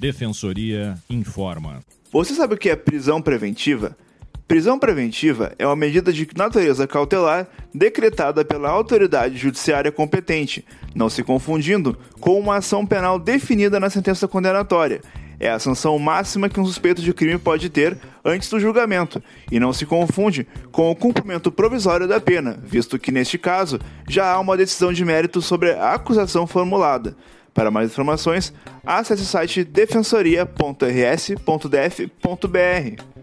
Defensoria informa. Você sabe o que é prisão preventiva? Prisão preventiva é uma medida de natureza cautelar decretada pela autoridade judiciária competente, não se confundindo com uma ação penal definida na sentença condenatória. É a sanção máxima que um suspeito de crime pode ter antes do julgamento, e não se confunde com o cumprimento provisório da pena, visto que neste caso já há uma decisão de mérito sobre a acusação formulada. Para mais informações, acesse o site defensoria.rs.df.br.